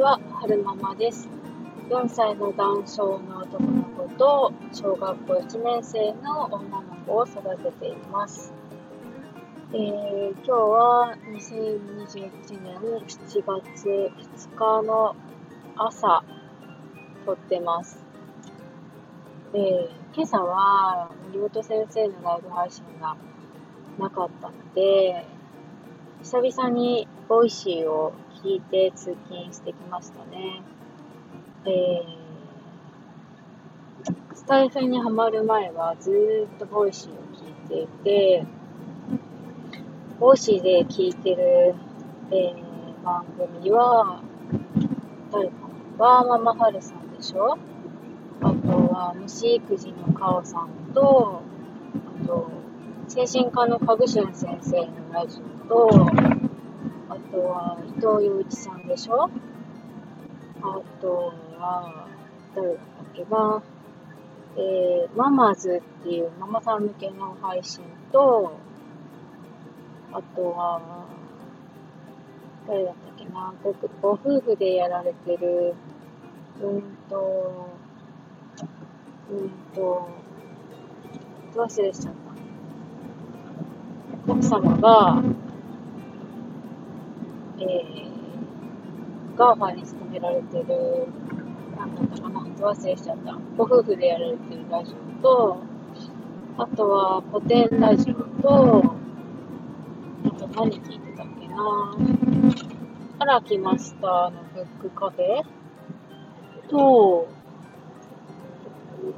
は、はるままです。4歳の男性の男の子と、小学校1年生の女の子を育てています。えー、今日は2021年7月2日の朝、撮ってます。えー、今朝は森本先生のライブ配信がなかったので、久々に Voicyを聞いて通勤してきましたね。えー、スタイフにはまる前はずっと Voicy を聞いていて、 Voicyで聞いてる、えー、番組は、誰かな？ワーママはるさんでしょ？あとは、虫育児のカオさんと、あと、精神科のかぐしゅん先生のラジオと、あとは伊藤洋一さんでしょ？あとは、誰だったっけな？えー、ママズっていうママさん向けの配信と、あとは、誰だったっけな？ごご夫婦でやられてる、うんと、うんと、忘れしちゃった。奥様が、えー、 GAFA に勤められてる、なんだったかな、忘れしちゃった。ご夫婦でやられてるラジオと、あとはコテンラジオと、あと何聞いてたっけな荒木マスターのブックカフェと、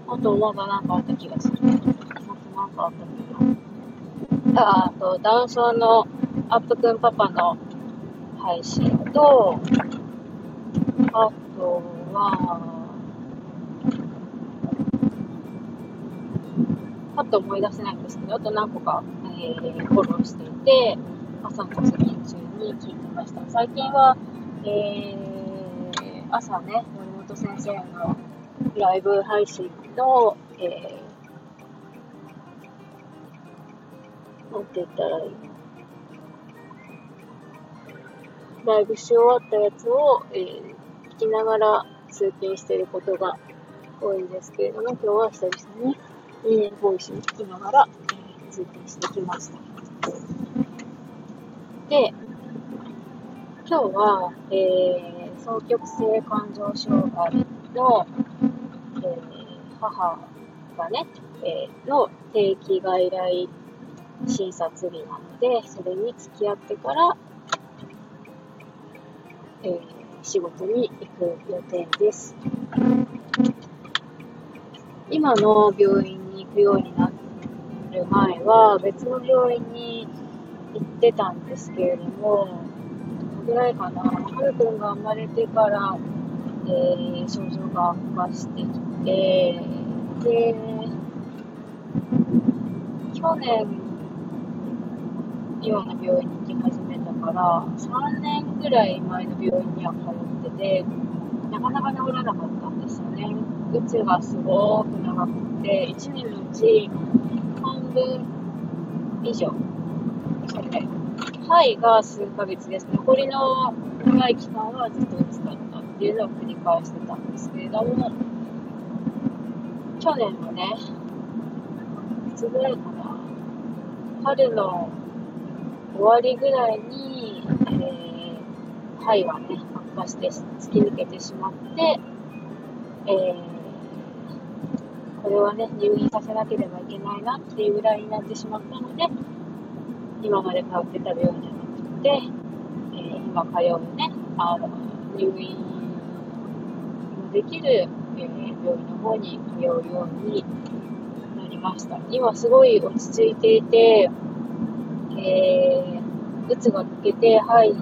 あとまだなんかあった気がする。あとなんかあったっけな。ああと、ダンソーのアップくんパパの配信と、あとは、パッと思い出せないんですけど、あと何個か、えー、フォローしていて、朝の通勤中に聞いてました。最近は、えー、朝ね、森本先生のライブ配信の、えー、なんて言ったらいいの？ライブし終わったやつを、えー、聞きながら通勤していることが多いんですけれども、今日は久々に、えー、ボイスに聞きながら、えー、通勤してきました。で、今日は、えー、双極性感情障害の、えー、母がね、えー、の定期外来診察日なので、それに付き合ってから、えー、仕事に行く予定です。今の病院に行くようになる前は別の病院に行ってたんですけれども、どのぐらいかな、はるくんが生まれてから、えー、症状が悪化してきて、で、去年、ような病院に行き始めから3年くらい前の病院には通っててなかなか治らなかったんですよね。うつがすごく長くて1年のうち半分以上。それ肺が数ヶ月です。残りの長い期間はずっとうつだったっていうのを繰り返してたんですけれども去年のねいつぐらいかな。春の終わりぐらいに、えー、肺がね、悪化して突き抜けてしまって、えー、これはね、入院させなければいけないなっていうぐらいになってしまったので、今まで通ってた病院じゃなくて、えー、今通うね、あの、入院できる、えー、病院の方に通うようになりました。今すごい落ち着いていて、えー、つが抜けて、はい、う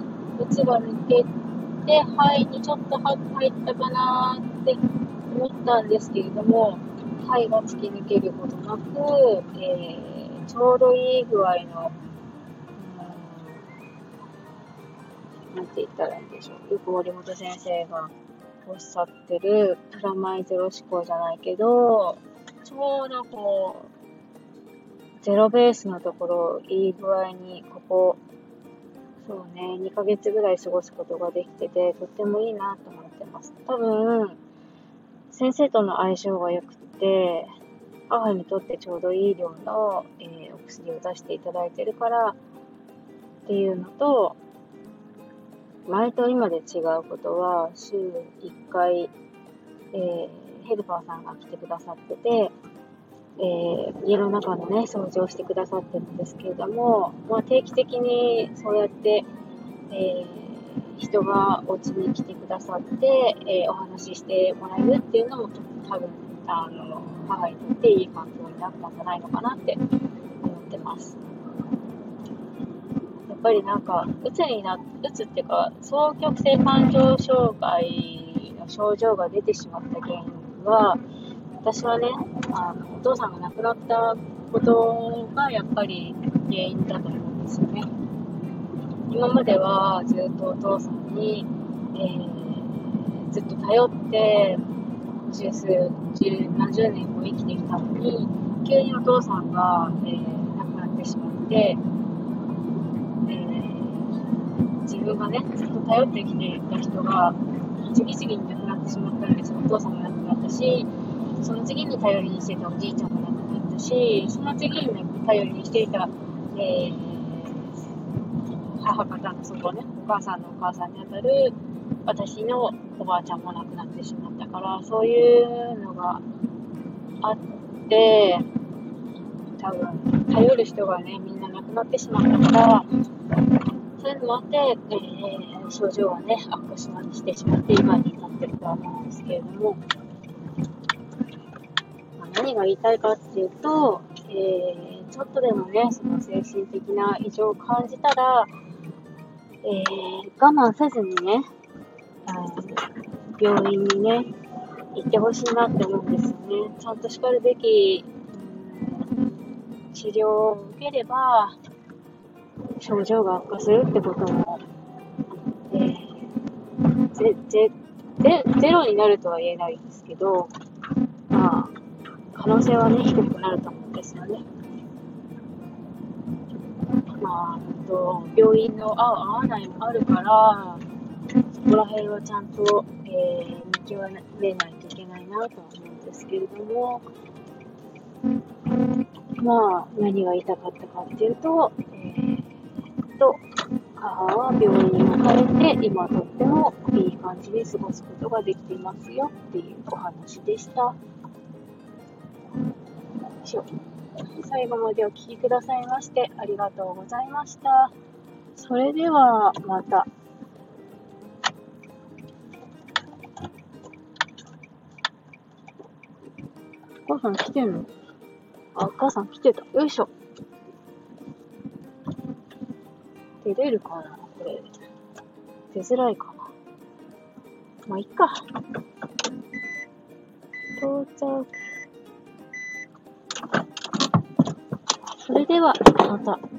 つが抜けて、肺にちょっと入ったかなって思ったんですけれども、肺が突き抜けることなく、えー、ちょうどいい具合の、うん、なんて言ったらいいんでしょう。よく森本先生がおっしゃってる、プラマイゼロ思考じゃないけど、ちょうどこう、ゼロベースのところいい具合にここそうね、2ヶ月ぐらい過ごすことができてて、とってもいいなと思ってます。多分、先生との相性が良くて、母にとってちょうどいい量の、えー、お薬を出していただいてるからっていうのと、前と今で違うことは、週1回、えー、ヘルパーさんが来てくださってて、えー、家の中のね、掃除をしてくださってるんですけれども、まあ、定期的にそうやって、えー、人がお家に来てくださって、えー、お話ししてもらえるっていうのも多分、あの、母にとっていい環境になったんじゃないのかなって思ってます。やっぱりなんか、うつにな、うつっていうか、双極性感情障害の症状が出てしまった原因は、私はね、あの、お父さんが亡くなったことがやっぱり原因だと思うんですよね。今まではずっとお父さんに、えー、ずっと頼って、十数、十何十年も生きてきたのに、急にお父さんが、えー、亡くなってしまって、えー、自分がね、ずっと頼ってきていた人が、次々に亡くなってしまったので、そのお父さんも亡くなったし、その次に頼りにしてたおじいちゃんも亡くなったし、その次に頼りにしていた、えー、母方の祖母ね、お母さんのお母さんにあたる私のおばあちゃんも亡くなってしまったから、そういうのがあって、多分、頼る人がね、みんな亡くなってしまったから、そういうのもあって、えー、症状がね、悪化してしまって、今になってるとは思うんですけれども、何が言いたいかっていうと、えー、ちょっとでもね、その精神的な異常を感じたら、えー、我慢せずにね、病院にね、行ってほしいなって思うんですよね。ちゃんとしかるべき、治療を受ければ、症状が悪化するってことも、えー、ぜ、ぜ、ゼゼロになるとは言えないんですけど、可能性はね、低くなると思うんですよね。まあ、と病院の合う合わないもあるから、そこら辺はちゃんと、えー、見極めないといけないなとは思うんですけれども、まあ、何が言いたかったかっていうと、えー、と、母は病院に置かれて、今とってもいい感じに過ごすことができていますよっていうお話でした。しょ最後までお聴きくださいましてありがとうございました。それではまた。お母さん来てんの？あ、お母さん来てた。よいしょ。出れるかなこれ。出づらいかな。まあ、いっか。到着。では、また。